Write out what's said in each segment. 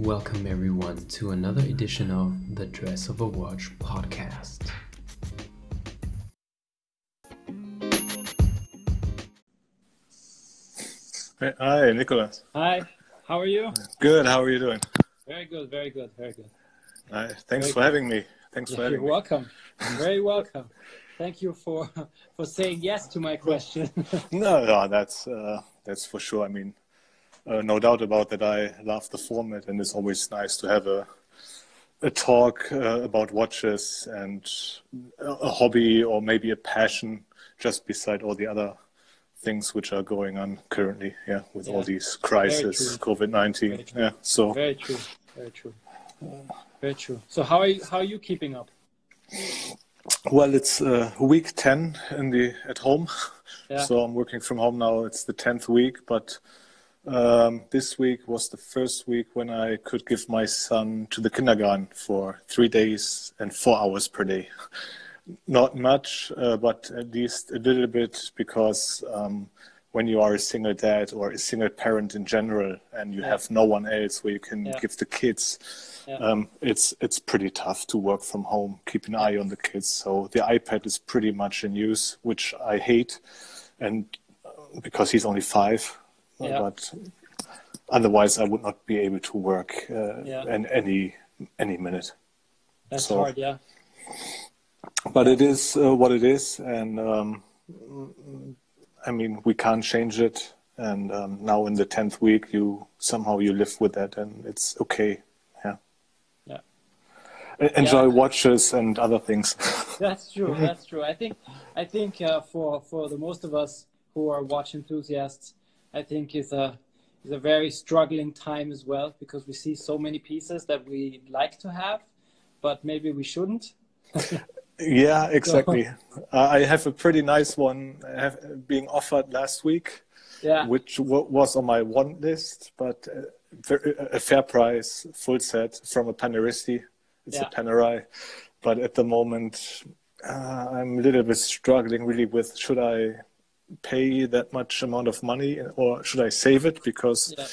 Welcome, everyone, to another edition of the Dress of a Watch podcast. Hi, Nicholas. Hi, how are you? Good. How are you doing? Very good, very good, very good. Hi. Thanks Very for good. having me. Thanks for having You're having me. welcome. Very welcome. Thank you for for saying yes to my question. No, no, that's uh, that's for sure. I mean, uh, no doubt about that. I love the format, and it's always nice to have a a talk uh, about watches and a hobby or maybe a passion, just beside all the other things which are going on currently. Yeah, with all these crises. COVID nineteen. Yeah. So very true, very true, very true. So how are you, how are you keeping up? Well, it's uh, week 10 in the at home. Yeah. So I'm working from home now. It's the 10th week, but um, this week was the first week when I could give my son to the kindergarten for three days and four hours per day. Not much, uh, but at least a little bit because um, when you are a single dad or a single parent in general and you Yeah. have no one else where you can Yeah. give the kids, Yeah. um, it's it's pretty tough to work from home, keep an eye on the kids. So the iPad is pretty much in use, which I hate, and uh, because he's only five, Yeah. but otherwise I would not be able to work uh, Yeah. in any any minute. That's So- hard, yeah. But it is uh, what it is, and um, I mean we can't change it. And um, now in the tenth week, you somehow you live with that, and it's okay. Yeah. Yeah. Enjoy Yeah. watches and other things. That's true. That's true. I think I think uh, for for the most of us who are watch enthusiasts, I think is a is a very struggling time as well because we see so many pieces that we like to have, but maybe we shouldn't. Yeah, exactly. Uh, I have a pretty nice one have, being offered last week, Yeah. which w- was on my want list, but uh, a fair price, full set from a Paneristi. It's Yeah. a Panerai, but at the moment uh, I'm a little bit struggling really with should I pay that much amount of money or should I save it because Yeah.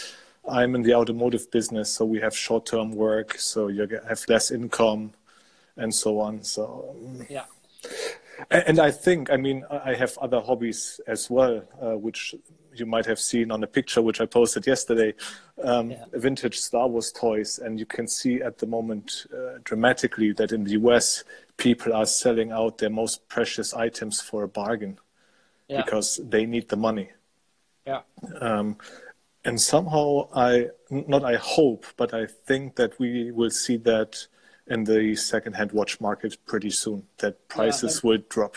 I'm in the automotive business, so we have short-term work, so you have less income, and so on. So, Yeah. and I think, I mean, I I have other hobbies as well, uh, which you might have seen on a picture which I posted yesterday, um, Yeah. vintage Star Wars toys, and you can see at the moment uh, dramatically that in the US people are selling out their most precious items for a bargain Yeah. because they need the money. Yeah. Um, and somehow I not I hope, but I think that we will see that in the second-hand watch market pretty soon. That prices that- will drop.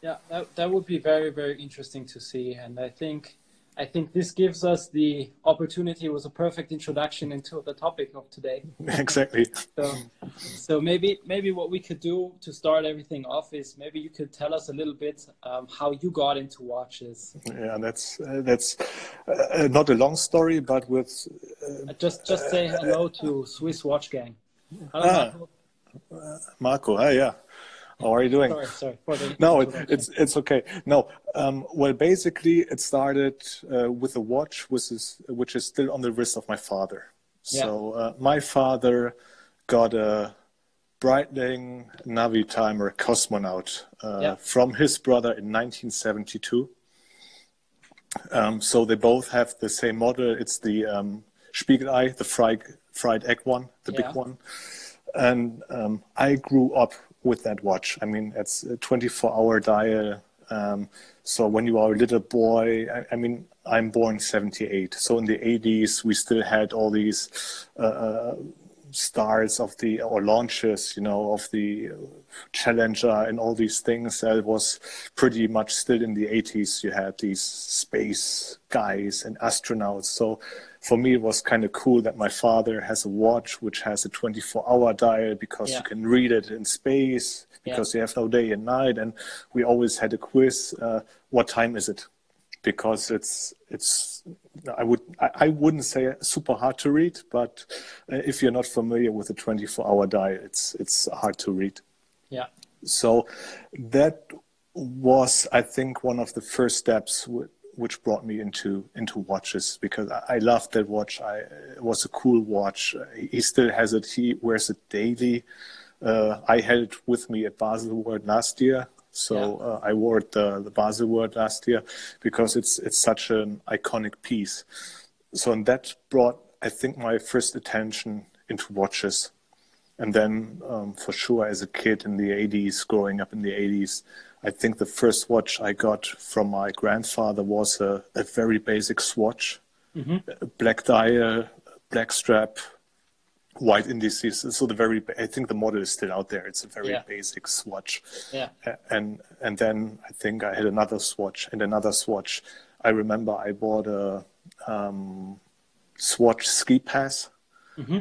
Yeah, that, that would be very, very interesting to see. And I think I think this gives us the opportunity it was a perfect introduction into the topic of today. exactly. So so maybe maybe what we could do to start everything off is maybe you could tell us a little bit um, how you got into watches. Yeah, that's uh, that's uh, not a long story, but with Uh, just just say hello to Swiss Watch Gang. Hello, Ah. Marco. Marco. Hi, yeah. How are you doing? Sorry, sorry No, it, it's it's okay. No, um, well, basically, it started uh, with a watch, which is which is still on the wrist of my father. So uh, my father got a Breitling Navitimer Cosmonaut uh, Yeah. from his brother in 1972. Um, so they both have the same model. It's the um, Spiegelei, the fried fried egg one, the Yeah. big one. And um, I grew up with that watch. I mean, it's a 24-hour dial. Um, so when you are a little boy, I, I mean, I'm born 78. So in the 80s, we still had all these uh, stars of the or launches, you know, of the Challenger and all these things. That was pretty much still in the 80s. You had these space guys and astronauts. So for me, it was kind of cool that my father has a watch which has a 24-hour dial because Yeah. you can read it in space Yeah. because you have no day and night. And we always had a quiz: uh, what time is it? Because it's it's I would I, wouldn't say super hard to read, but uh, if you're not familiar with a 24-hour dial, it's it's hard to read. yeah, So that was, I think, one of the first steps w- which brought me into into watches because I, I loved that watch. I it was a cool watch. He still has it. He wears it daily. Uh, I had it with me at Baselworld last year, so Yeah. uh, I wore it the the Baselworld last year because it's it's such an iconic piece. So and that brought I think my first attention into watches. And then, um, for sure, as a kid in the 80s, growing up in the 80s, I think the first watch I got from my grandfather was a, a very basic swatch, a black dial, black strap, white indices. So the very, I think the model is still out there. It's a very Yeah. basic swatch. Yeah. And and then I think I had another swatch and another swatch. I remember I bought a um, Swatch ski pass.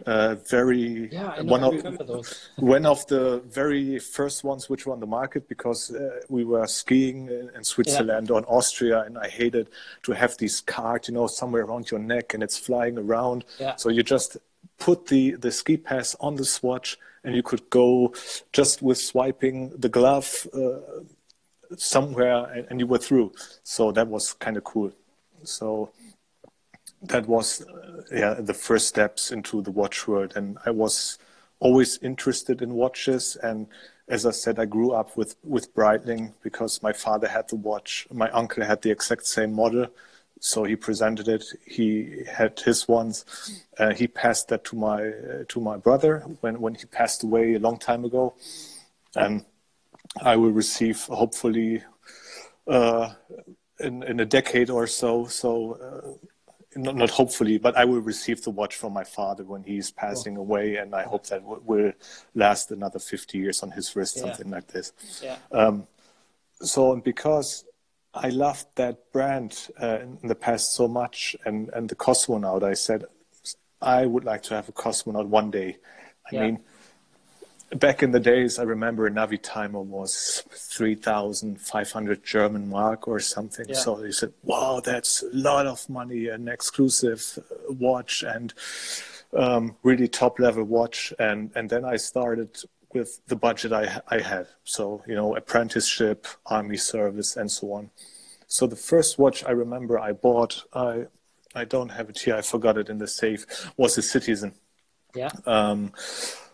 Uh, very Yeah, one of one of the very first ones which were on the market because uh, we were skiing in, Switzerland or in Austria, and I hated to have these card, you know, somewhere around your neck and it's flying around. Yeah. So you just put the the ski pass on the swatch, and you could go just with swiping the glove uh, somewhere, and, and you were through. So that was kind of cool. So that was uh, yeah the first steps into the watch world and i was always interested in watches and as i said i grew up with with breitling because my father had the watch my uncle had the exact same model so he presented it he had his ones uh, he passed that to my uh, to my brother when when he passed away a long time ago and i will receive hopefully uh, in, in a decade or so so uh, not, not hopefully, but I will receive the watch from my father when he's passing away, and I hope that w- will last another 50 years on his wrist, Yeah. something like this. Yeah. So, and because I loved that brand uh, in the past so much, and, and the Cosmonaut, I said, I would like to have a Cosmonaut one day. I Yeah. mean, back in the days, I remember a Navi timer was 3,500 German mark or something. Yeah. So they said, wow, that's a lot of money, an exclusive uh, watch and um, really top level watch. And, and then I started with the budget I, I had. So, you know, apprenticeship, army service, and so on. So the first watch I remember I bought, I, I don't have it here, I forgot it in the safe, was a Citizen Yeah. um,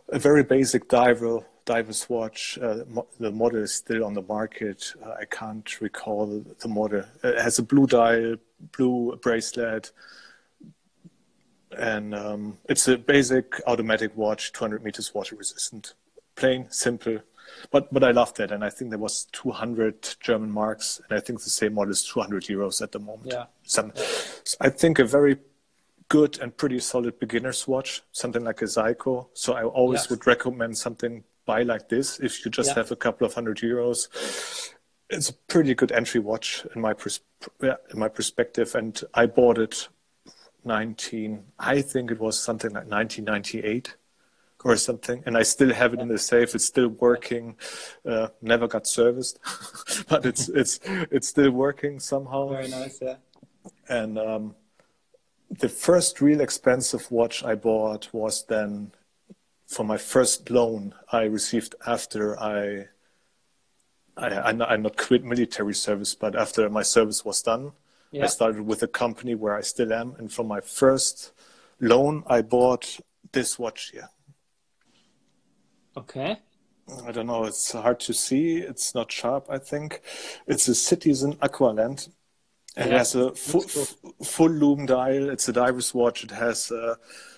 a very basic diver diver's watch. Uh, mo- the model is still on the market. Uh, I can't recall the, the model. It has a blue dial, blue bracelet, and um, it's a basic automatic watch, 200 meters water resistant. Plain, simple, but but I loved that, and I think there was 200 German marks, and I think the same model is 200 euros at the moment. Yeah. Some, I think a very good and pretty solid beginner's watch, something like a Seiko. So I always Yes. would recommend something buy like this if you just Yeah. have a couple of hundred euros. It's a pretty good entry watch in my pers- in my perspective, and I bought it 19. I think it was something like 1998 or something, and I still have it in the safe. It's still working. Uh, never got serviced, but it's it's it's still working somehow Very nice. Yeah. and um, the first real expensive watch I bought was then for my first loan I received after I I, I, I not quit military service, but after my service was done, Yeah. I started with a company where I still am, and for my first loan I bought this watch here. Okay. I don't know. It's hard to see. It's not sharp. I think it's a Citizen Aqualand. and It Yeah, has a full, cool. full loom dial. It's a diver's watch. It has uh,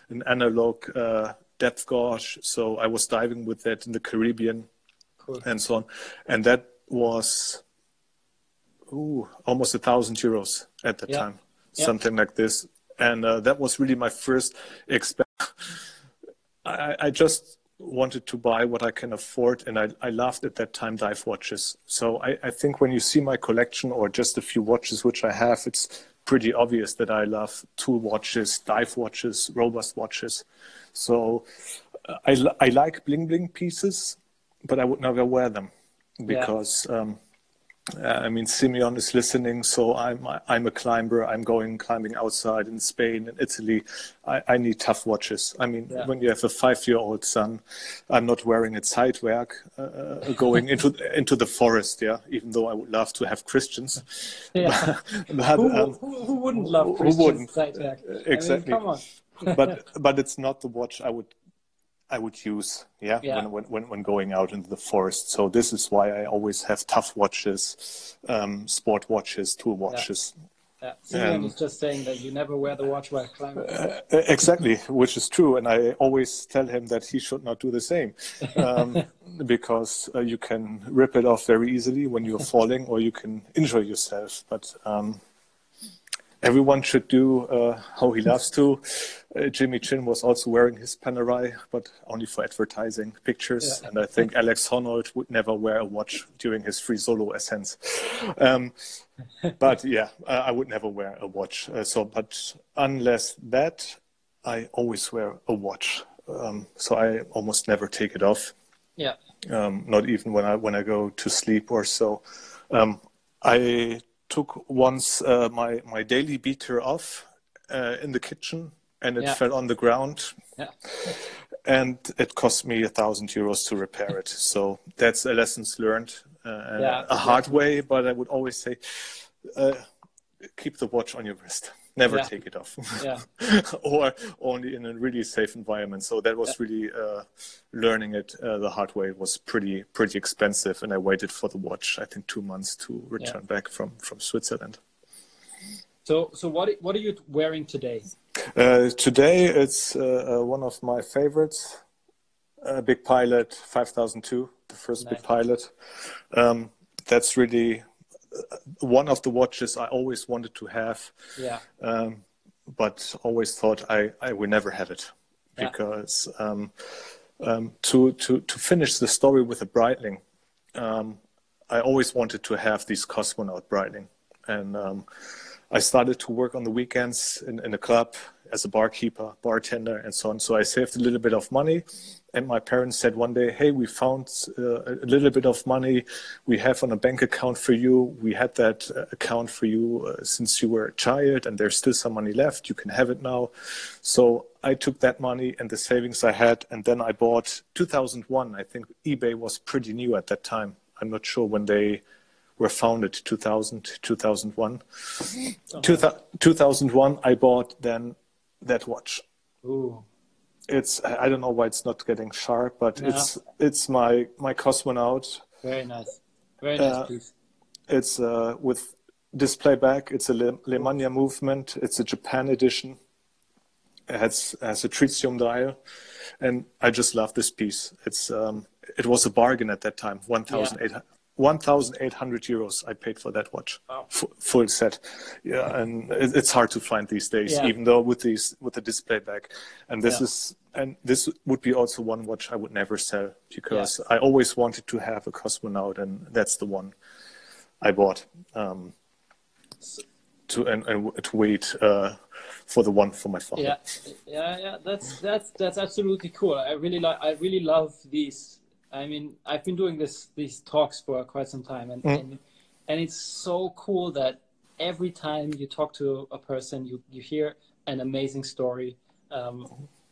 an analog uh, depth gauge. So I was diving with that in the Caribbean Cool. and so on. And that was ooh, almost a thousand euros at the Yeah. time, Yeah. something like this. And uh, that was really my first expense. I, I just wanted to buy what I can afford, and I, I loved at that time dive watches. So I, I think when you see my collection or just a few watches which I have, it's pretty obvious that I love tool watches, dive watches, robust watches. So uh, I, I like bling bling pieces, but I would never wear them because um, uh, I mean, Simeon is listening, so I'm I'm a climber. I'm going climbing outside in Spain and Italy. I, I need tough watches. I mean, Yeah. when you have a five-year-old son, I'm not wearing a Zeitwerk uh, uh, going into into the forest. Yeah, even though I would love to have Christians. Yeah. but, who, um, who, who wouldn't love who wouldn't? Zeitwerk? Exactly. I mean, come on. but but it's not the watch I would I would use yeah, Yeah. When, when when going out into the forest. So this is why I always have tough watches, um, sport watches, tool watches. Yeah. Simeon Um, is just saying that you never wear the watch while climbing. Uh, exactly, which is true, and I always tell him that he should not do the same, um, because uh, you can rip it off very easily when you're falling, or you can injure yourself. But um, everyone should do uh, how he loves to. Uh, Jimmy Chin was also wearing his Panerai, but only for advertising pictures. Yeah. And I think Alex Honnold would never wear a watch during his free solo ascents. Um, but yeah, uh, I would never wear a watch. Uh, so, but unless that, I always wear a watch. Um, so I almost never take it off Yeah. um, not even when I when I go to sleep or so. Um, I took once uh, my my daily beater off uh, in the kitchen, and it Yeah. fell on the ground, Yeah. and it cost me a thousand euros to repair it. So that's a lessons learned, uh, Yeah, a hard way. But I would always say, uh, keep the watch on your wrist. Never Yeah. take it off. Yeah. or only in a really safe environment. So that was really uh, learning it uh, the hard way It was pretty pretty expensive, and I waited for the watch. I think two months to return back from from Switzerland. So, so what what are you wearing today? Uh, today it's uh, uh, one of my favorites, uh, Big Pilot 5002, the first Nice. Big Pilot. Um, that's really one of the watches I always wanted to have. Yeah. um, but always thought I, I will never have it Yeah. because um, um, to, to, to finish the story with a Breitling, um, I always wanted to have these cosmonaut Breitling. And um, I started to work on the weekends in, in a club as a barkeeper, bartender, and so on. So I saved a little bit of money. And my parents said one day, Hey, we found uh, a little bit of money we have on a bank account for you. We had that uh, account for you uh, since you were a child, and there's still some money left. You can have it now. So I took that money and the savings I had, and then I bought 2001. I think eBay was pretty new at that time. I'm not sure when they were founded 2000 2001 2000 2001 i bought then that watch Ooh. it's i don't know why it's not getting sharp but Yeah. it's it's my my cosmonaut Very nice. Very nice Uh, piece. it's uh, with display back it's a Le- lemania movement it's a japan edition it has has a tritium dial and i just love this piece it's um it was a bargain at that time 1800 1,800 euros I paid for that watch, Wow. F- full set. Yeah, and it, it's hard to find these days, Yeah. even though with these with the display back. And this Yeah. is and this would be also one watch I would never sell because I always wanted to have a cosmonaut, and that's the one I bought. Um, to and, and to wait uh, for the one for my father. Yeah, yeah, yeah. That's that's that's absolutely cool. I really like. I really love these. I mean, I've been doing this these talks for quite some time, and Mm. and, and it's so cool that every time you talk to a person, you you hear an amazing story um,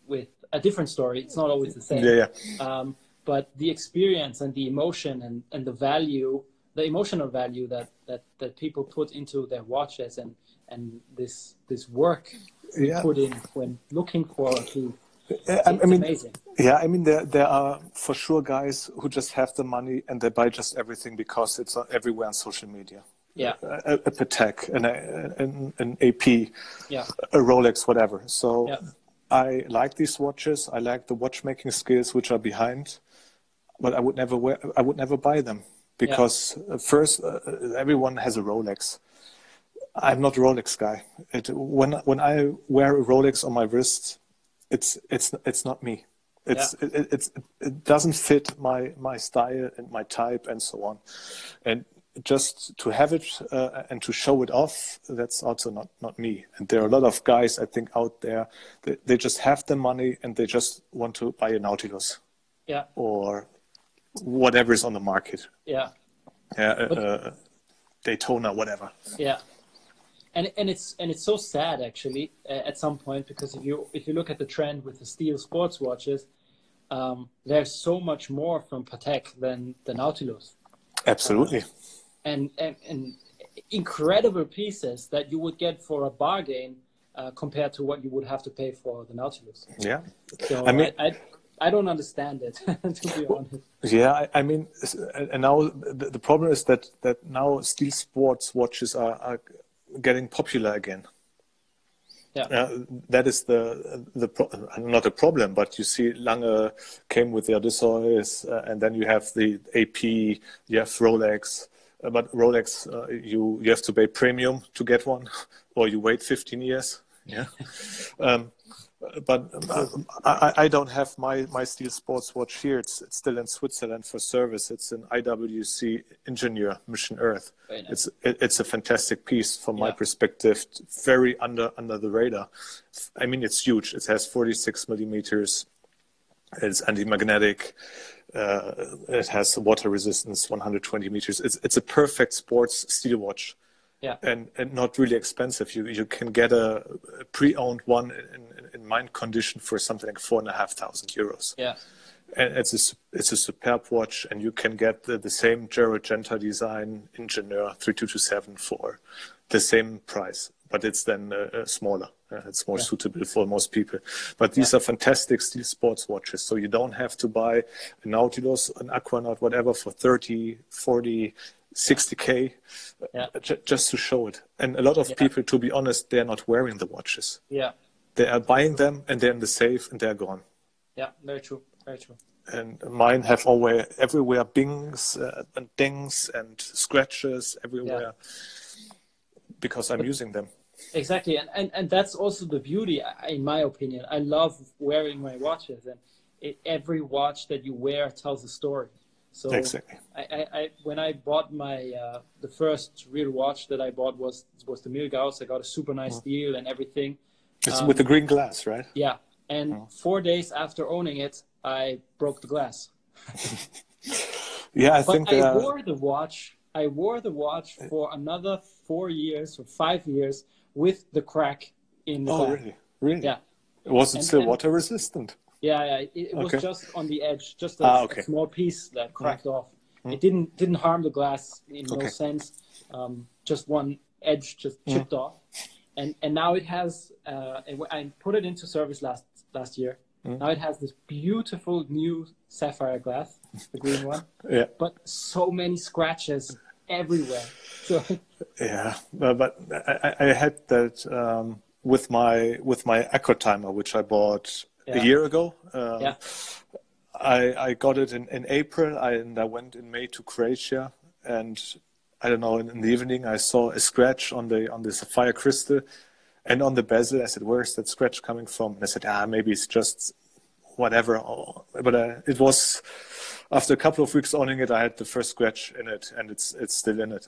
with a different story. It's not always the same. Yeah, yeah. um, but the experience and the emotion and, and the value the emotional value that, that, that people put into their watches and and this this work Yeah. put in when looking for a Yeah, I, I mean, amazing Yeah, I mean, there there are for sure guys who just have the money and they buy just everything because it's uh, everywhere on social media. yeah A, a Patek, an, an, an AP, yeah a Rolex, whatever. So Yeah. I like these watches. I like the watchmaking skills which are behind, but I would never wear. I would never buy them because uh, first, uh, everyone has a Rolex. I'm not a Rolex guy. It, when when I wear a Rolex on my wrist, it's it's it's not me. It's it, it, it's it doesn't fit my my style and my type and so on, and just to have it uh, and to show it off, that's also not not me. And there are a lot of guys I think out there they, they just have the money and they just want to buy a Nautilus yeah or whatever is on the market. yeah Yeah, uh, Daytona, whatever. Yeah, and and it's and it's so sad actually uh, at some point because if you if you look at the trend with the steel sports watches, um, there's so much more from Patek than the Nautilus. Absolutely. and, and, and incredible pieces that you would get for a bargain uh, compared to what you would have to pay for the Nautilus. Yeah. So I I mean- I, I, don't understand it to be honest. Yeah, I, I mean, and now the, the problem is that that now steel sports watches are, are getting popular again. Yeah. Uh, that is the the pro- not a problem, but you see, Lange came with the Odysseus, uh, and then you have the AP, you have Rolex, uh, but Rolex uh, you you have to pay premium to get one, or you wait 15 years. Yeah. um, but uh, I, I don't have my, my steel sports watch here. It's, it's still in Switzerland for service. It's an IWC Engineer Mission Earth. Nice. It's it, it's a fantastic piece from my perspective. Very under under the radar. I mean, it's huge. It has 46 millimeters. It's anti-magnetic. Uh, it has water resistance, 120 meters. It's it's a perfect sports steel watch Yeah. and, and not really expensive. You you can get a, a pre-owned one in, in, in mine condition for something like four and a half thousand euros. Yeah. And it's a it's a superb watch, and you can get the, the same Gerald Genta design Ingenieur 3227 for the same price, but it's then uh, uh, smaller. Uh, it's more Yeah. suitable for most people. But these are fantastic steel sports watches, so you don't have to buy a Nautilus, an Aquanaut, whatever for 30, 40, 60k Yeah. uh, ju- just to show it. And a lot of Yeah. people, to be honest, they're not wearing the watches. Yeah. They are buying them and they're in the safe and they're gone. Yeah. Very true. Very true. And mine have always everywhere bings uh, and dings and scratches everywhere because I'm using them. Exactly, and, and and that's also the beauty, in my opinion. I love wearing my watches, and it, every watch that you wear tells a story. So Exactly. I, I, I when I bought my uh, the first real watch that I bought was was the Milgauss. I got a super nice deal and everything. It's Um, with the green glass, right? Yeah, and Oh. four days after owning it, I broke the glass. Yeah, I But think. I Uh, wore the watch. I wore the watch for another four years or five years with the crack in the oh, glass. really? Really? Yeah. It Was it And- still water resistant? Yeah, yeah. It, it was just on the edge, just a, Ah, okay. a small piece that cracked off. It didn't didn't harm the glass in no sense. Um, just one edge just chipped off, and and now it has. Uh, I put it into service last last year. Now it has this beautiful new sapphire glass, the green one, Yeah. but so many scratches everywhere. So Yeah, but I, I- I had that um, with my with my Aquatimer, which I bought Yeah. a year ago. Um, Yeah. I I got it in, in April, I, and I went in May to Croatia, and I don't know. In, in the evening, I saw a scratch on the on the sapphire crystal, and on the bezel. I said, "Where's that scratch coming from?" And I said, "Ah, maybe it's just whatever." But uh, it was after a couple of weeks owning it, I had the first scratch in it, and it's it's still in it.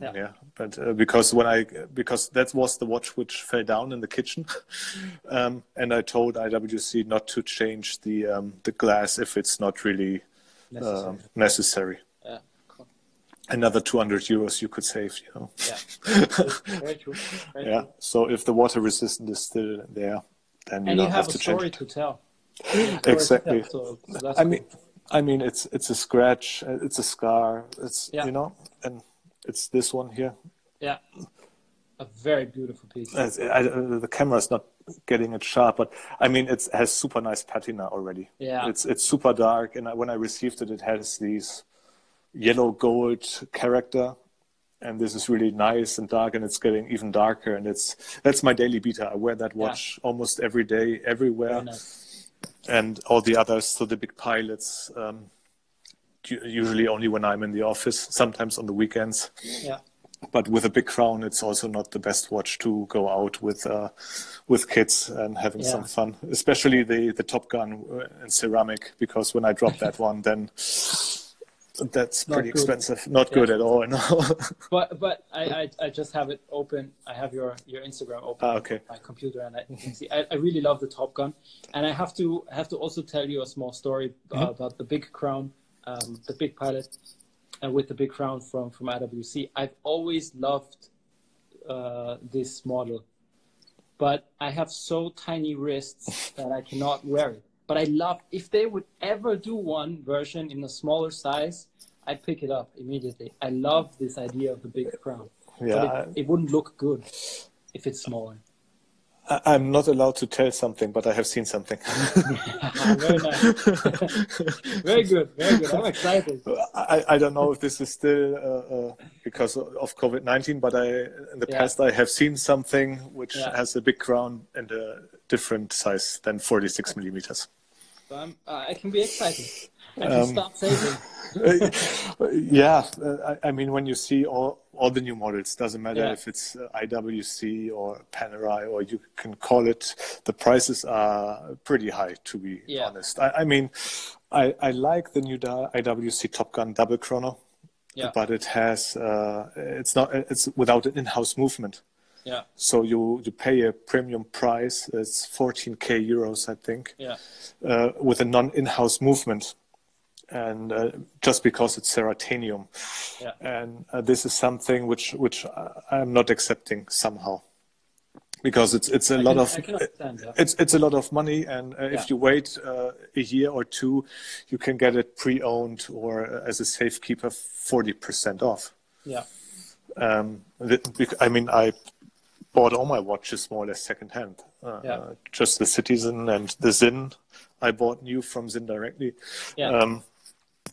Yeah. Yeah, but uh, because when I because that was the watch which fell down in the kitchen, um, and I told IWC not to change the um, the glass if it's not really necessary. um, necessary. yeah, cool. Another 200 euros you could save, you know. yeah. Very true. Very Yeah. true. So if the water resistance is still there, then you And don't you have have to change. story it. to tell. You have a story to Exactly. tell, so- so I cool. mean, I mean, it's it's a scratch, uh, it's a scar, it's Yeah. you know, and it's this one here. Yeah. A very beautiful piece. I, the camera's not getting it sharp, but I mean, it has super nice patina already. Yeah. It's it's super dark, and I, when I received it, it has these yellow gold character, and this is really nice and dark, and it's getting even darker, and it's that's my daily beater. I wear that watch almost every day, everywhere, nice. and all the others. So the big pilots. Um, Usually only when I'm in the office, sometimes on the weekends Yeah. but with a big crown, it's also not the best watch to go out with uh, with kids and having Yeah. some fun. Especially the the Top Gun uh, in ceramic, because when I drop that one, then that's Not pretty good. expensive. Not Yeah. good at all. No. But but I, I, I just have it open. I have your, your Instagram open Ah, on okay. my computer, and I can see. I, I really love the Top Gun, and I have to have to also tell you a small story uh, Mm-hmm. about the big crown, um, the big pilot. uh, with the big crown from from IWC. I've always loved uh, this model, but I have so tiny wrists that I cannot wear it. But I love if they would ever do one version in a smaller size, I'd pick it up immediately. I love this idea of the big crown. Yeah, But it, it wouldn't look good if it's smaller. I'm not allowed to tell something, but I have seen something. very nice. very good, very good. I'm excited. I, I don't know if this is still uh, uh, because of COVID 19, but I in the Yeah. past I have seen something which Yeah. has a big crown and a different size than 46 millimeters. So uh, I can be excited. I can Um, start saving. yeah, uh, I, I mean, when you see all, all the new models, doesn't matter Yeah. if it's uh, IWC or Panerai or you can call it, the prices are pretty high, to be Yeah. honest. I, I mean, I, I like the new IWC Top Gun Double Chrono, Yeah. but it has, uh, it's not, it's without an in-house movement. Yeah, So you, you pay a premium price, it's 14k euros, I think yeah, uh, with a non-in-house movement, and uh, just because it's ceratanium, Yeah. and uh, this is something which which I- I'm not accepting somehow, because it's it's a I lot can, of I can understand. Yeah. it's it's a lot of money, and uh, Yeah. if you wait uh, a year or two, you can get it pre-owned or uh, as a safekeeper, forty percent off. yeah, Um, I mean, I bought all my watches more or less secondhand. Uh, Yeah. uh, just the Citizen and the Sinn, I bought new from Sinn directly. yeah. Um,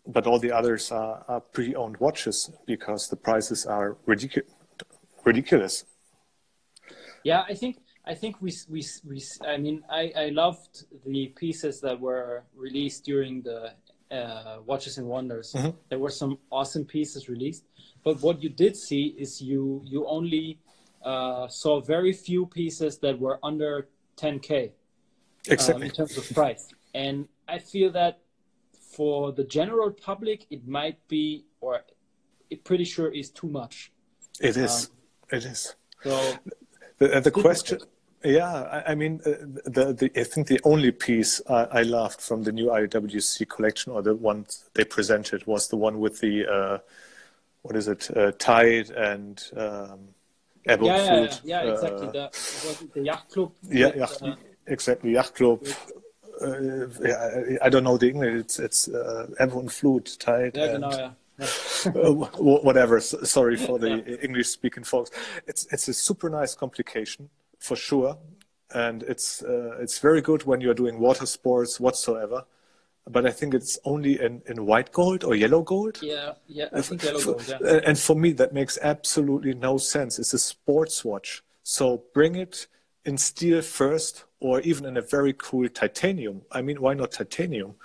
but all the others are, are pre-owned watches because the prices are ridicu- ridiculous. Yeah, I think I think we we we. I mean, I I loved the pieces that were released during the uh, Watches and Wonders. Mhm. There were some awesome pieces released, but what you did see is you you only uh, saw very few pieces that were under 10k um, Exactly. in terms of price, and I feel that for the general public, it might be or it pretty sure is too much. it is. it is. So The, the question, yeah, I, I mean, uh, the, the I think the only piece I, I loved from the new IWC collection, or the one they presented, was the one with the uh, what is it, uh, Tide and um, Ebon yeah, yeah, yeah, exactly. uh, The the yacht club. yeah, with, yacht, uh, exactly, Yacht Club. Yeah, I I don't know the English. It's it's uh, Ebon Flut, Tide, yeah, and genau, yeah. yeah. uh, wh- whatever. Sorry for the English-speaking folks. It's it's a super nice complication for sure, and it's uh, it's very good when you're doing water sports whatsoever. But I think it's only in, in white gold or yellow gold. Yeah, yeah, I think yellow gold. Yeah, Uh, And for me, that makes absolutely no sense. It's a sports watch. So bring it in steel first, or even in a very cool titanium. I mean, why not titanium?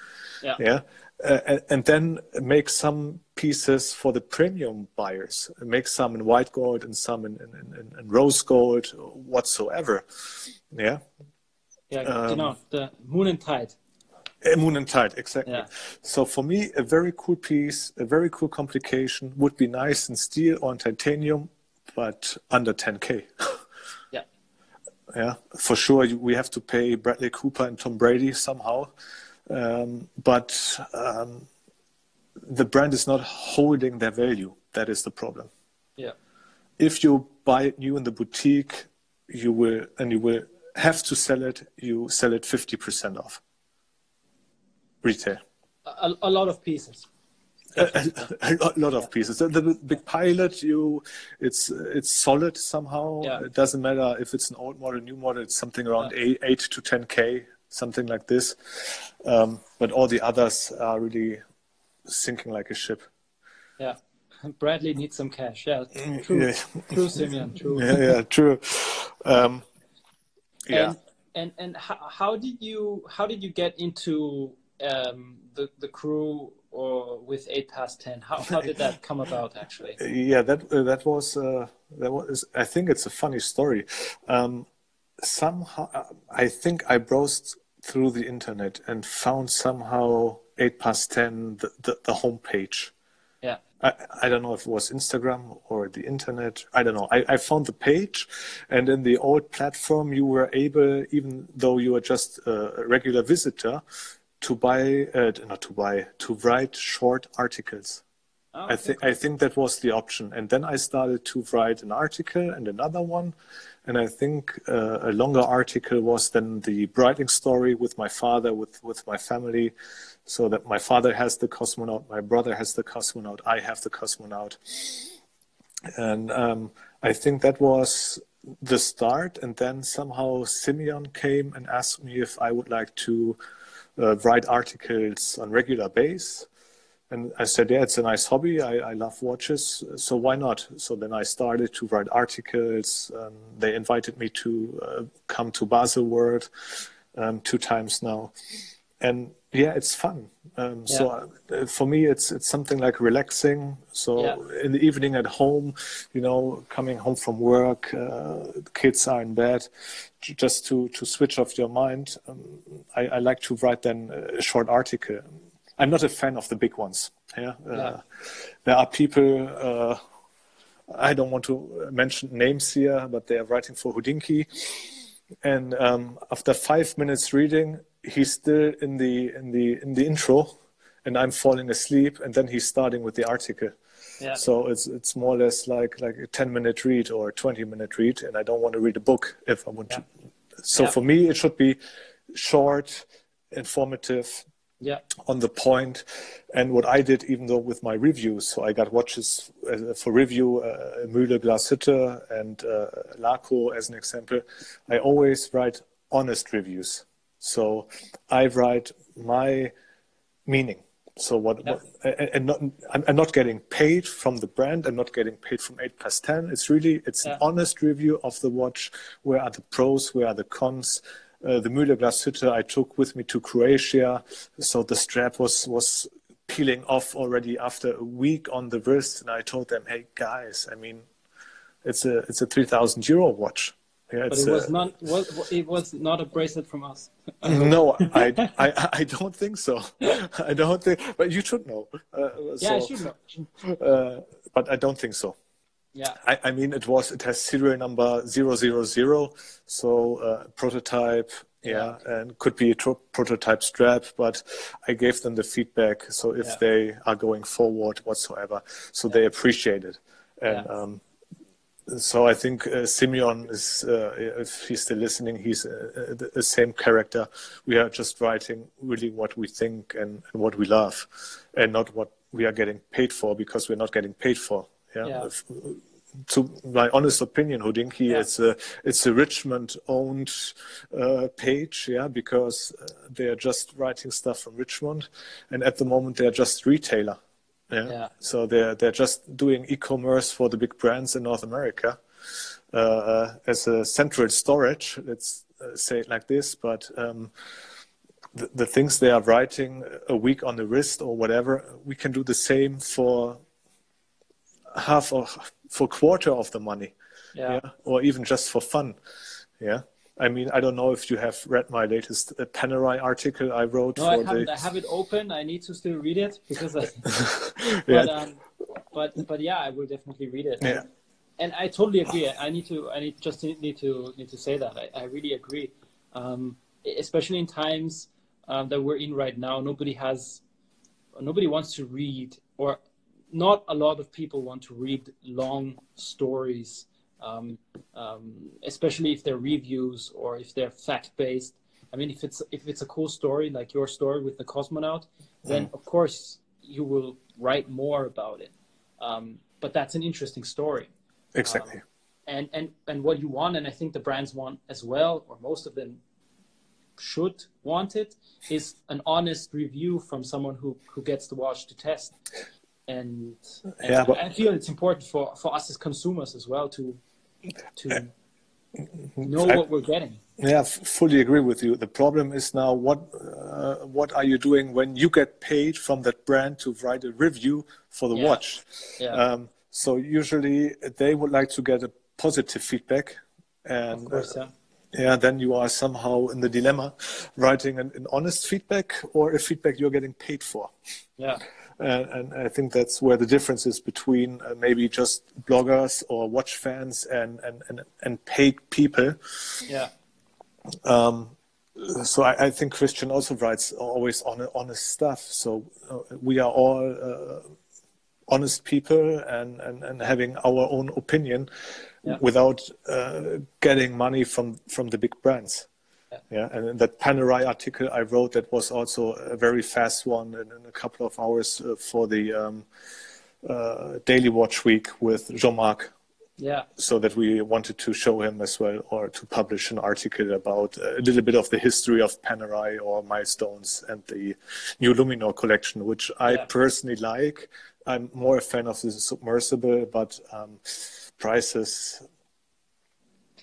yeah, Yeah. Uh, and, and then make some pieces for the premium buyers. Make some in white gold and some in, in, in, in rose gold, whatsoever. Yeah. yeah. Um, genau, the moon and tide. Uh, Moon and Tide, exactly. Yeah. So for me, a very cool piece, a very cool complication would be nice in steel or in titanium, but under 10k. Yeah, for sure, we have to pay Bradley Cooper and Tom Brady somehow, um, but um, the brand is not holding their value. That is the problem. yeah, If you buy it new in the boutique, you will, and you will have to sell it. You sell it 50% off retail. a, a lot of pieces. A, a lot of pieces. The, the big pilot, you, it's it's solid somehow. Yeah. It doesn't matter if it's an old model, new model. It's something around eight, eight to ten k, something like this. Um, but all the others are really sinking like a ship. Yeah, Bradley needs some cash. Yeah, true, Yeah, true, Simeon, true. yeah, yeah true. Um, yeah. And and and how, how did you how did you get into um, the the crew or with eight past ten? How how did that come about actually? Yeah, that uh, that was uh, that was. I think it's a funny story. Um, somehow, I think I browsed through the internet and found somehow eight past ten the the, the homepage. Yeah, I, I don't know if it was Instagram or the internet. I don't know. I, I found the page, and in the old platform, you were able, even though you were just a regular visitor, to buy, uh, not to buy, to write short articles. Oh, I think I think that was the option, and then I started to write an article and another one, and I think uh, a longer article was then the Breitling story with my father, with with my family, so that my father has the cosmonaut, my brother has the cosmonaut, I have the cosmonaut, and um, I think that was the start, and then somehow Simeon came and asked me if I would like to uh, write articles on regular basis and I said, yeah, it's a nice hobby. I, I love watches, so why not? So then I started to write articles. Um, they invited me to uh, come to Baselworld um, two times now, and yeah, it's fun. Um, yeah. So uh, for me, it's it's something like relaxing. So yeah. in the evening at home, you know, coming home from work, uh, kids are in bed, just to to switch off your mind. Um, I, I like to write then a short article I'm not a fan of the big ones. Yeah, uh, yeah. there are people. Uh, I don't want to mention names here, but they are writing for Hodinkee, and um, after five minutes reading, he's still in the in the in the intro, and I'm falling asleep, and then he's starting with the article. Yeah. So it's it's more or less like like a ten minute read or a twenty minute read, and I don't want to read a book if I want yeah. to. So yeah. for me, it should be short, informative, yeah on the point and what i did even though with my reviews so i got watches uh, for review uh, mühle glashütte and uh, laco as an example i always write honest reviews so i write my meaning so what, yeah. what and not I'm, not getting paid from the brand i'm not getting paid from 8Past10 it's really it's yeah. an honest review of the watch where are the pros where are the cons uh, the Mühle Glashütte I took with me to Croatia. So the strap was was peeling off already after a week on the wrist, and I told them, "Hey guys, I mean, it's a it's a three thousand euro watch." Yeah, but it was not was, it was not a bracelet from us. no, I, I I don't think so. I don't think, but you should know. Uh, yeah, I should know. Uh, but I don't think so. Yeah. I, I, mean, it was it has serial number 000, so uh, prototype, yeah, yeah, and could be a tro- prototype strap. But I gave them the feedback, so if yeah. they are going forward whatsoever, so they appreciate it, and um, so I think uh, Simeon is, uh, if he's still listening, he's uh, the, the, same character. We are just writing really what we think and, and, what we love, and not what we are getting paid for because we're not getting paid for. Yeah to my honest opinion, Hodinkee, yeah. it's a it's a Richemont owned uh, page, yeah, because uh, they are just writing stuff from Richemont, and at the moment they are just retailer, yeah. yeah. So they're they're just doing e-commerce for the big brands in North America uh, uh as a central storage. Let's uh, say it like this, but. Um, the, the things they are writing a week on the wrist or whatever, we can do the same for half or for quarter of the money yeah. yeah. or even just for fun yeah I mean, I don't know if you have read my latest uh, Panerai article I wrote. No, I haven't. The... I have it open. I need to still read it because. I... yeah. But, um, but but yeah, I will definitely read it. Yeah. And I totally agree. I need to. I need just need to need to say that. I, I really agree. Um, especially in times um, that we're in right now, nobody has, nobody wants to read, or not a lot of people want to read long stories, um, um, especially if they're reviews or if they're fact based. I mean, if it's if it's a cool story like your story with the cosmonaut, then mm. of course you will write more about it. Um, but that's an interesting story. Exactly. Um, and and and what you want, and I think the brands want as well, or most of them should want it, is an honest review from someone who who gets the watch to test and, and yeah, but, I feel it's important for, for us as consumers as well to to know I, what we're getting. Yeah, fully agree with you. The problem is now what uh, what are you doing when you get paid from that brand to write a review for the yeah. watch? Yeah. Um, so usually they would like to get a positive feedback, and of course, uh, yeah. yeah, then you are somehow in the dilemma, writing an, an honest feedback or a feedback you're getting paid for. Yeah. And, and, I think that's where the difference is between uh, maybe just bloggers or watch fans and and and, and paid people. Yeah. Um, so I, I, think Christian also writes always on honest stuff. So uh, we are all uh, honest people and, and, and having our own opinion Yeah. without uh, getting money from, from the big brands. Yeah. And that Panerai article I wrote that was also a very fast one in, in a couple of hours uh, for the um, uh, Daily Watch Week with Jean-Marc Yeah. so that we wanted to show him as well or to publish an article about a little bit of the history of Panerai or Milestones and the new Luminor collection, which I Yeah. personally like. I'm more a fan of the submersible, but um, prices.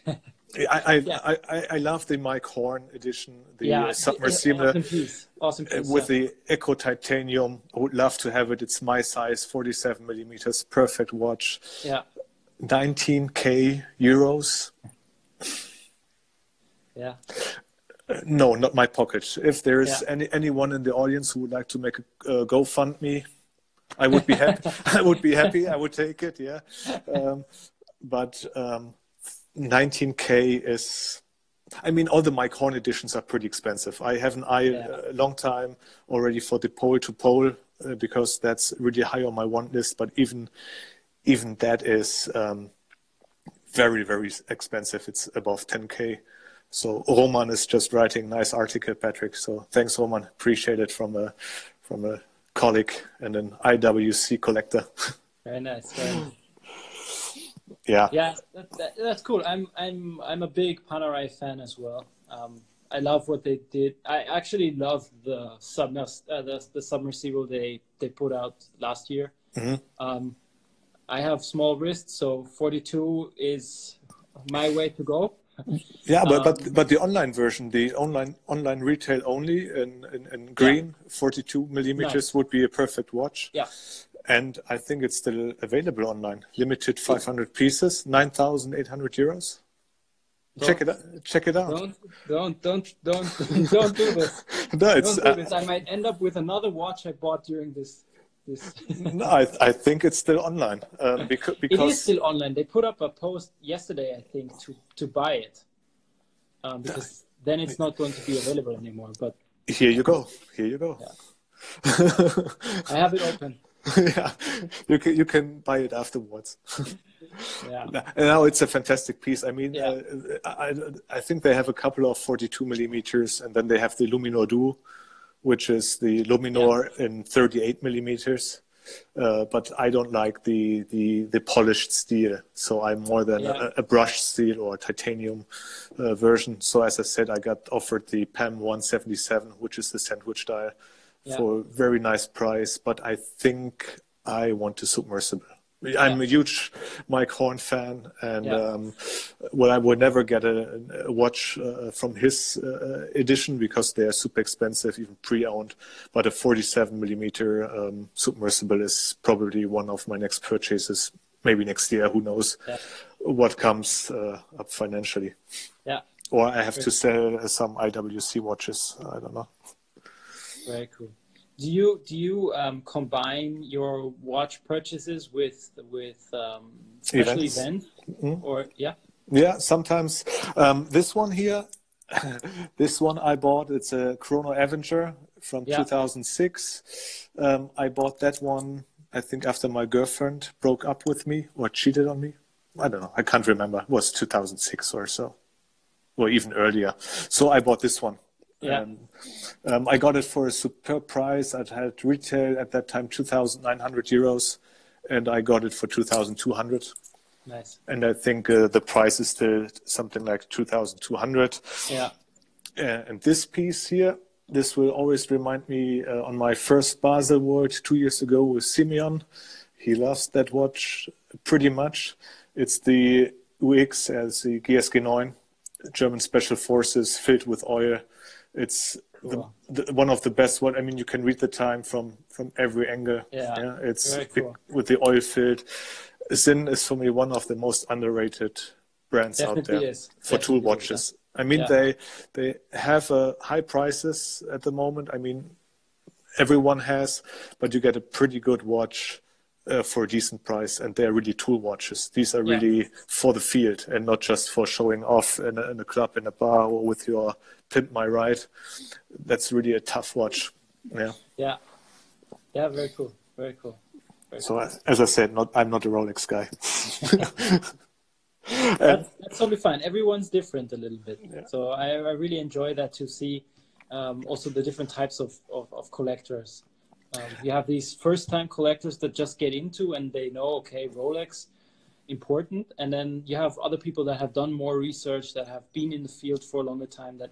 I, I, Yeah. I, I, I love the Mike Horn edition, the Yeah. uh, submersible Awesome piece. Awesome uh, piece. with yeah. the Eco Titanium. I would love to have it. It's my size, 47 millimeters, perfect watch. yeah. 19k euros. Yeah. Uh, No, not my pocket. If there is Yeah. any anyone in the audience who would like to make a uh, GoFundMe, I would be happy. I would be happy. I would take it. Yeah, um, but um, 19k is. I mean, all the Mike Horn editions are pretty expensive. I have an eye Yeah. a long time already for the pole to pole uh, because that's really high on my want list. But even even that is um, very very expensive. It's above 10k. So Roman is just writing nice article, Patrick. So thanks, Roman. Appreciate it from a from a colleague and an IWC collector. Very nice. Very nice. Yeah. Yeah, that, that, that's cool. I'm I'm I'm a big Panerai fan as well. Um, I love what they did. I actually love the submers uh, the the submersible they they put out last year. Mhm. Um, I have small wrists, so 42 is my way to go. Yeah, but, Um, but but the online version, the online online retail only in, in, in green, 42 millimeters Nice. would be a perfect watch. Yeah, And I think it's still available online. Limited 500 pieces, 9,800 euros. Check it out. Check it out. don't don't don't don't don't do this. No, it's, Don't do uh, this. I might end up with another watch I bought during this. This. no, I, I think it's still online um, because, It because is still online. They put up a post yesterday, I think, to to buy it, um, because then it's not going to be available anymore. But here you go. Here you go. I have it open. yeah, you can you can buy it afterwards. Yeah, And now it's a fantastic piece. I mean, Yeah. uh, I, I think they have a couple of 42 millimeters, and then they have the Luminor Duo, which is the Luminor in 38 millimeters. Uh, but I don't like the, the, the polished steel, so I'm more than Yeah. a, a brushed steel or titanium uh, version. So as I said, I got offered the PAM 177, which is the sandwich dial, Yeah. for a very nice price. But I think I want a submersible. I'm a huge Mike Horn fan, and Yeah. um, well, I would never get a, a watch uh, from his uh, edition because they are super expensive, even pre-owned. But a 47 millimeter um, submersible is probably one of my next purchases. Maybe next year, who knows Yeah. what comes uh, up financially. yeah, Or I have to sell some IWC watches. I don't know. Very cool. Do you do you um, combine your watch purchases with with um, special Events. events, Mhm. or yeah? Yeah, sometimes. Um, this one here, this one I bought. It's a Chrono Avenger from Yeah. 2006. Um, I bought that one. I think after my girlfriend broke up with me or cheated on me. I don't know. I can't remember. It was 2006 or so, or even earlier. So I bought this one. Yeah. Um, um, I got it for a superb price. I had retail at that time 2,900 euros, and I got it for 2,200 Nice. and I think uh, the price is still something like 2,200. Yeah. Uh, and this piece here, this will always remind me uh, on my first Basel World two years ago with Simeon. He loves that watch pretty much. It's the UX as the GSG 9, German Special Forces filled with oil. It's Cool. the, the, one of the best one. I mean, you can read the time from from every angle. Yeah, it's very the- cool. with the oil filled. Sinn is for me one of the most underrated brands out Definitely there is. for tool Definitely is, watches. I mean, Yeah. they they have uh, high prices at the moment. I mean, everyone has, but you get a pretty good watch uh, for a decent price, and they're really tool watches. These are Yeah. really for the field and not just for showing off in a, in a club, in a bar, or with your pimp my ride. That's really a tough watch. Yeah. Yeah. Yeah. Very cool. Very cool. so as I said, not I'm not a Rolex guy. that's, that's totally fine. Everyone's different a little bit. Yeah. So I, I, really enjoy that to see um, also the different types of, of, of collectors. Um, you have these first time collectors that just get into and they know, okay, Rolex, important. And then you have other people that have done more research, that have been in the field for a longer time, that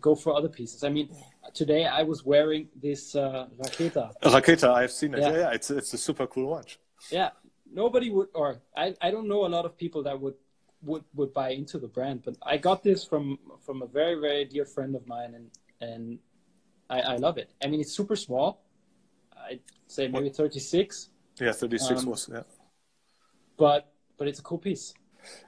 go for other pieces. I mean, today I was wearing this uh, Raketa. Raketa, I've seen it. Yeah, yeah, yeah. It's, it's a super cool watch. Yeah. Nobody would, or I, I don't know a lot of people that would would would buy into the brand. But I got this from from a very very dear friend of mine, and and I, I love it. I mean, it's super small. I'd say maybe 36. Yeah, 36 um, was yeah. But but it's a cool piece.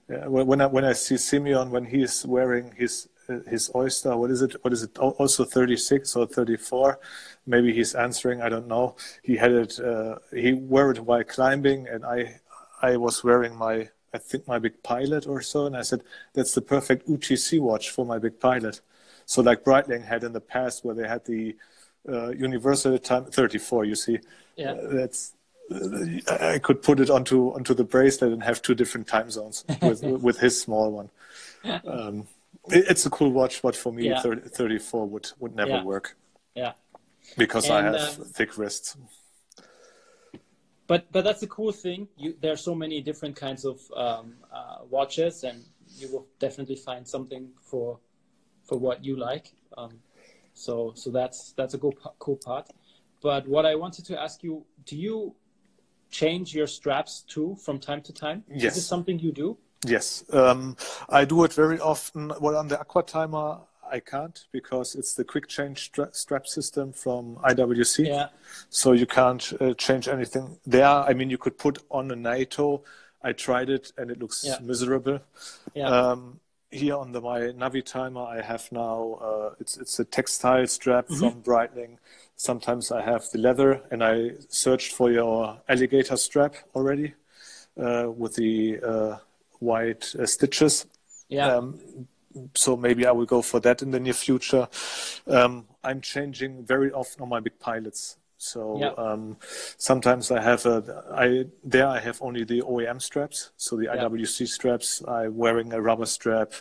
Yeah, when I when I see Simeon when he's wearing his his oyster, what is it? What is it? Also 36 or 34? Maybe he's answering. I don't know. He had it. Uh, he wore it while climbing, and I I was wearing my I think my big pilot or so, and I said that's the perfect utc watch for my big pilot. So like Breitling had in the past, where they had the uh, universal time 34. You see, yeah, uh, that's uh, I could put it onto onto the bracelet and have two different time zones with with his small one. Um, it's a cool watch, but for me, yeah. 30, 34 would would never yeah. work. Yeah, because and, I have um, thick wrists but but that's a cool thing. You, there are so many different kinds of um, uh, watches, and you will definitely find something for for what you like. Um, so so that's that's a cool cool part. But what I wanted to ask you: Do you change your straps too from time to time? Yes. Is this something you do? Yes, um, I do it very often. Well, on the Aquatimer, I can't because it's the quick change stra- strap system from IWC. Yeah. So you can't uh, change anything there. I mean, you could put on a NATO. I tried it and it looks yeah. miserable. Yeah. Um, here on the my Navitimer, I have now uh, it's it's a textile strap mm-hmm. from Breitling. Sometimes I have the leather, and I searched for your alligator strap already uh, with the uh, white uh, stitches. Yeah. Um, so maybe I will go for that in the near future. Um, I'm changing very often on my big pilots. So yep. um, sometimes I have a, I there I have only the OEM straps, so the yep. IWC straps. I'm wearing a rubber strap,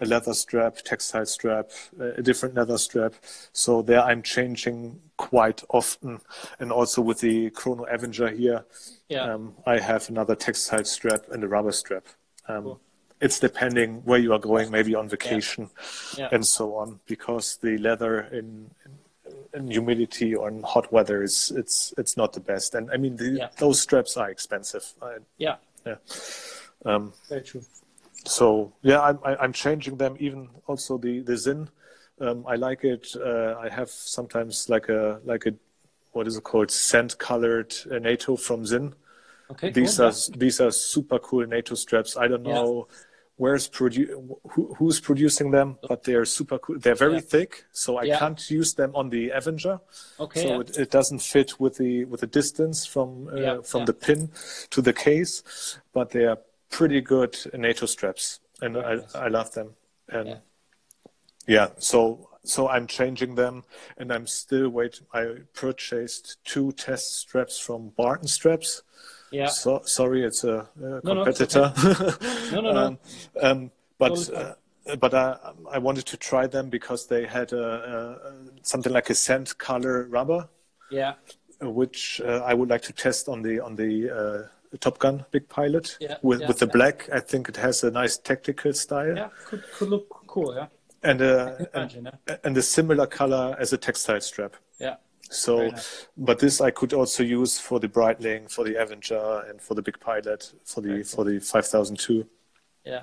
a leather strap, textile strap, a different leather strap. So there I'm changing quite often, and also with the Chrono Avenger here, yeah. um, I have another textile strap and a rubber strap. Um, cool it's depending where you are going, maybe on vacation yeah. Yeah. and so on, because the leather in, in, in, humidity or in hot weather is it's it's not the best. And I mean, the, yeah. those straps are expensive. I, yeah, yeah. Um, Very true. So yeah, I'm I'm changing them. Even also the the Sinn, um, I like it. Uh, I have sometimes like a like a what is it called sand colored NATO from Sinn Okay, these cool. are these are super cool NATO straps. I don't know yeah. where's produ- who, who's producing them, but they're super cool. They're very yeah. thick, so I yeah. can't use them on the Avenger. Okay, so it, it, doesn't fit with the with the distance from uh, from the pin to the case, but they are pretty good NATO straps, and I, I love them. And yeah, so so I'm changing them, and I'm still waiting. I purchased two test straps from Barton Straps yeah. So, sorry, it's a, a competitor. No, no, no. um, um, but uh, but I, I wanted to try them because they had a, a something like a sand color rubber. Yeah. Which uh, I would like to test on the on the uh, Top Gun Big Pilot yeah, with yeah, with the yeah. black. I think it has a nice tactical style. Yeah, could, could look cool. Yeah. And a, imagine, and, and a similar color as a textile strap. Yeah. So, but this I could also use for the Breitling, for the Avenger, and for the Big Pilot, for the Very for cool. the 5002. Yeah.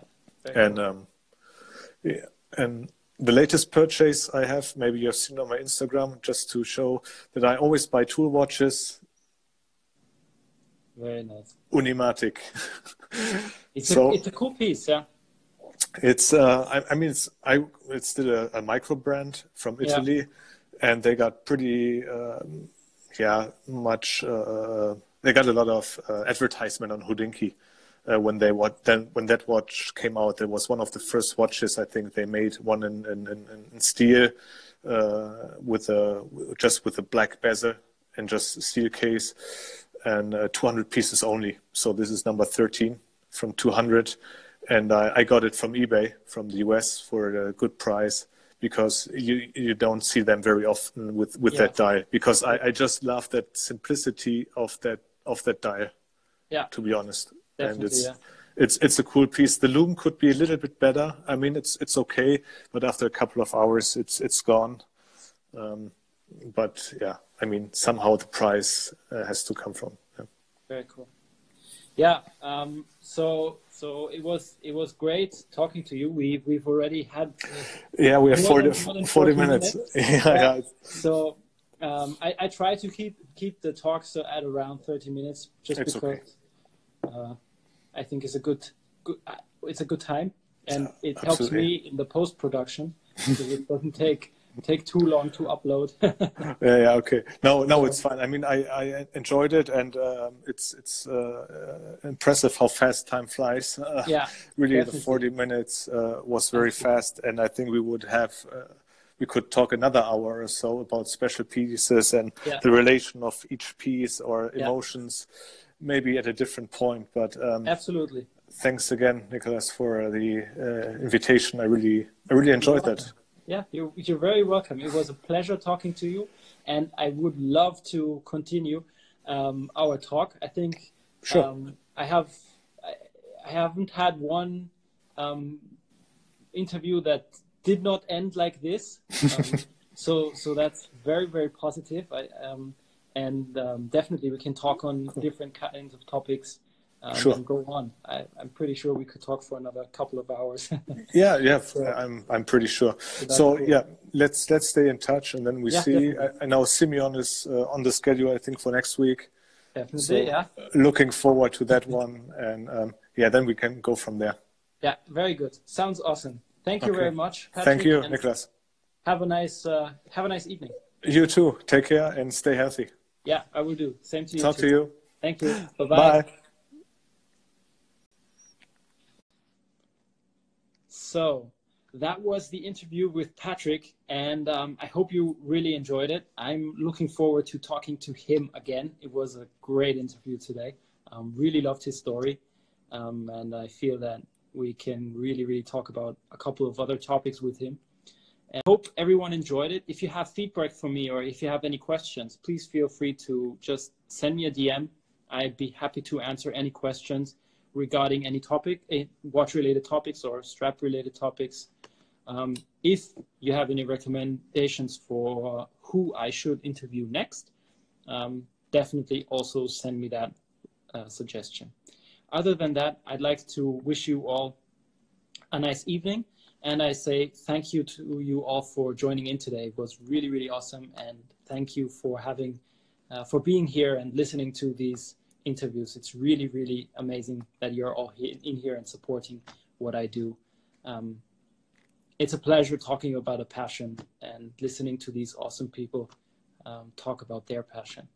And cool. um, yeah, and the latest purchase I have, maybe you've seen on my Instagram, just to show that I always buy tool watches. Very nice. Unimatic. it's so, a it's a cool piece, yeah. It's uh, I, I mean it's I it's still a, a micro brand from Italy. Yeah and they got pretty, um, yeah, much. Uh, they got a lot of uh, advertisement on Hodinkee. Uh, when they what then when that watch came out, it was one of the first watches I think they made. One in in, in, in steel, uh, with a just with a black bezel and just steel case. and uh, 200 pieces only. So this is number 13 from 200, and I, I got it from eBay from the US for a good price because you you don't see them very often with with Yeah. that dial because I, I just love that simplicity of that of that dial Yeah, to be honest and definitely. it's Yeah. it's it's a cool piece the loom could be a little bit better i mean it's it's okay but after a couple of hours it's it's gone um, but yeah i mean somehow the price uh, has to come from yeah. Very cool. Yeah. Um, so so it was it was great talking to you. We we've already had yeah we have More 40, than- more than 40 40 minutes, minutes. yeah, yeah. so. Um, I, I try to keep keep the talks at around thirty minutes, just It's because okay. uh, I think it's a good, good uh, it's a good time, and it helps me in the post production because it doesn't take take too long to upload. yeah, yeah, okay. No, no, it's fine. I mean, I, I enjoyed it, and um, it's it's uh, uh, impressive how fast time flies. Uh, yeah, really, definitely. the forty minutes uh, was very fast, and I think we would have uh, we could talk another hour or so about special pieces and Yeah. the relation of each piece or Yeah. emotions, maybe at a different point. But um, absolutely. thanks again, Nicholas, for the uh, invitation. I really I really enjoyed that. Yeah, you're, you're very welcome. It was a pleasure talking to you, and I would love to continue um, our talk. I think Sure. um, I have I, I haven't had one um, interview that did not end like this. Um, so so that's very very positive. I, um, and um, definitely we can talk on different kinds of topics. Um, Sure. And go on. I, I'm pretty sure we could talk for another couple of hours. Yeah, yeah, I'm I'm pretty sure. that's So cool. yeah, let's let's stay in touch, and then we Yeah, see. I, definitely. I know Simeon is uh, on the schedule, I think, for next week. Definitely, So yeah. looking forward to that one, and um, yeah, then we can go from there. Yeah, very good. Sounds awesome. Thank you Okay. very much. Thank you, Nicholas. Have a nice uh, have a nice evening. You too. Take care and stay healthy. Yeah, I will do. Same to you. Talk too. to you. Thank you. Bye-bye. Bye. So that was the interview with Patrick, and um, I hope you really enjoyed it. I'm looking forward to talking to him again. It was a great interview today. Um, really loved his story, um, and I feel that we can really, really talk about a couple of other topics with him. And I hope everyone enjoyed it. If you have feedback for me or if you have any questions, please feel free to just send me a DM. I'd be happy to answer any questions regarding any topic, watch related topics or strap related topics. Um, if you have any recommendations for who I should interview next, um, definitely also send me that uh, suggestion. Other than that, I'd like to wish you all a nice evening. And I say thank you to you all for joining in today. It was really, really awesome. And thank you for having, uh, for being here and listening to these interviews. It's really, really amazing that you're all he- in here and supporting what I do. Um, it's a pleasure talking about a passion and listening to these awesome people um, talk about their passion.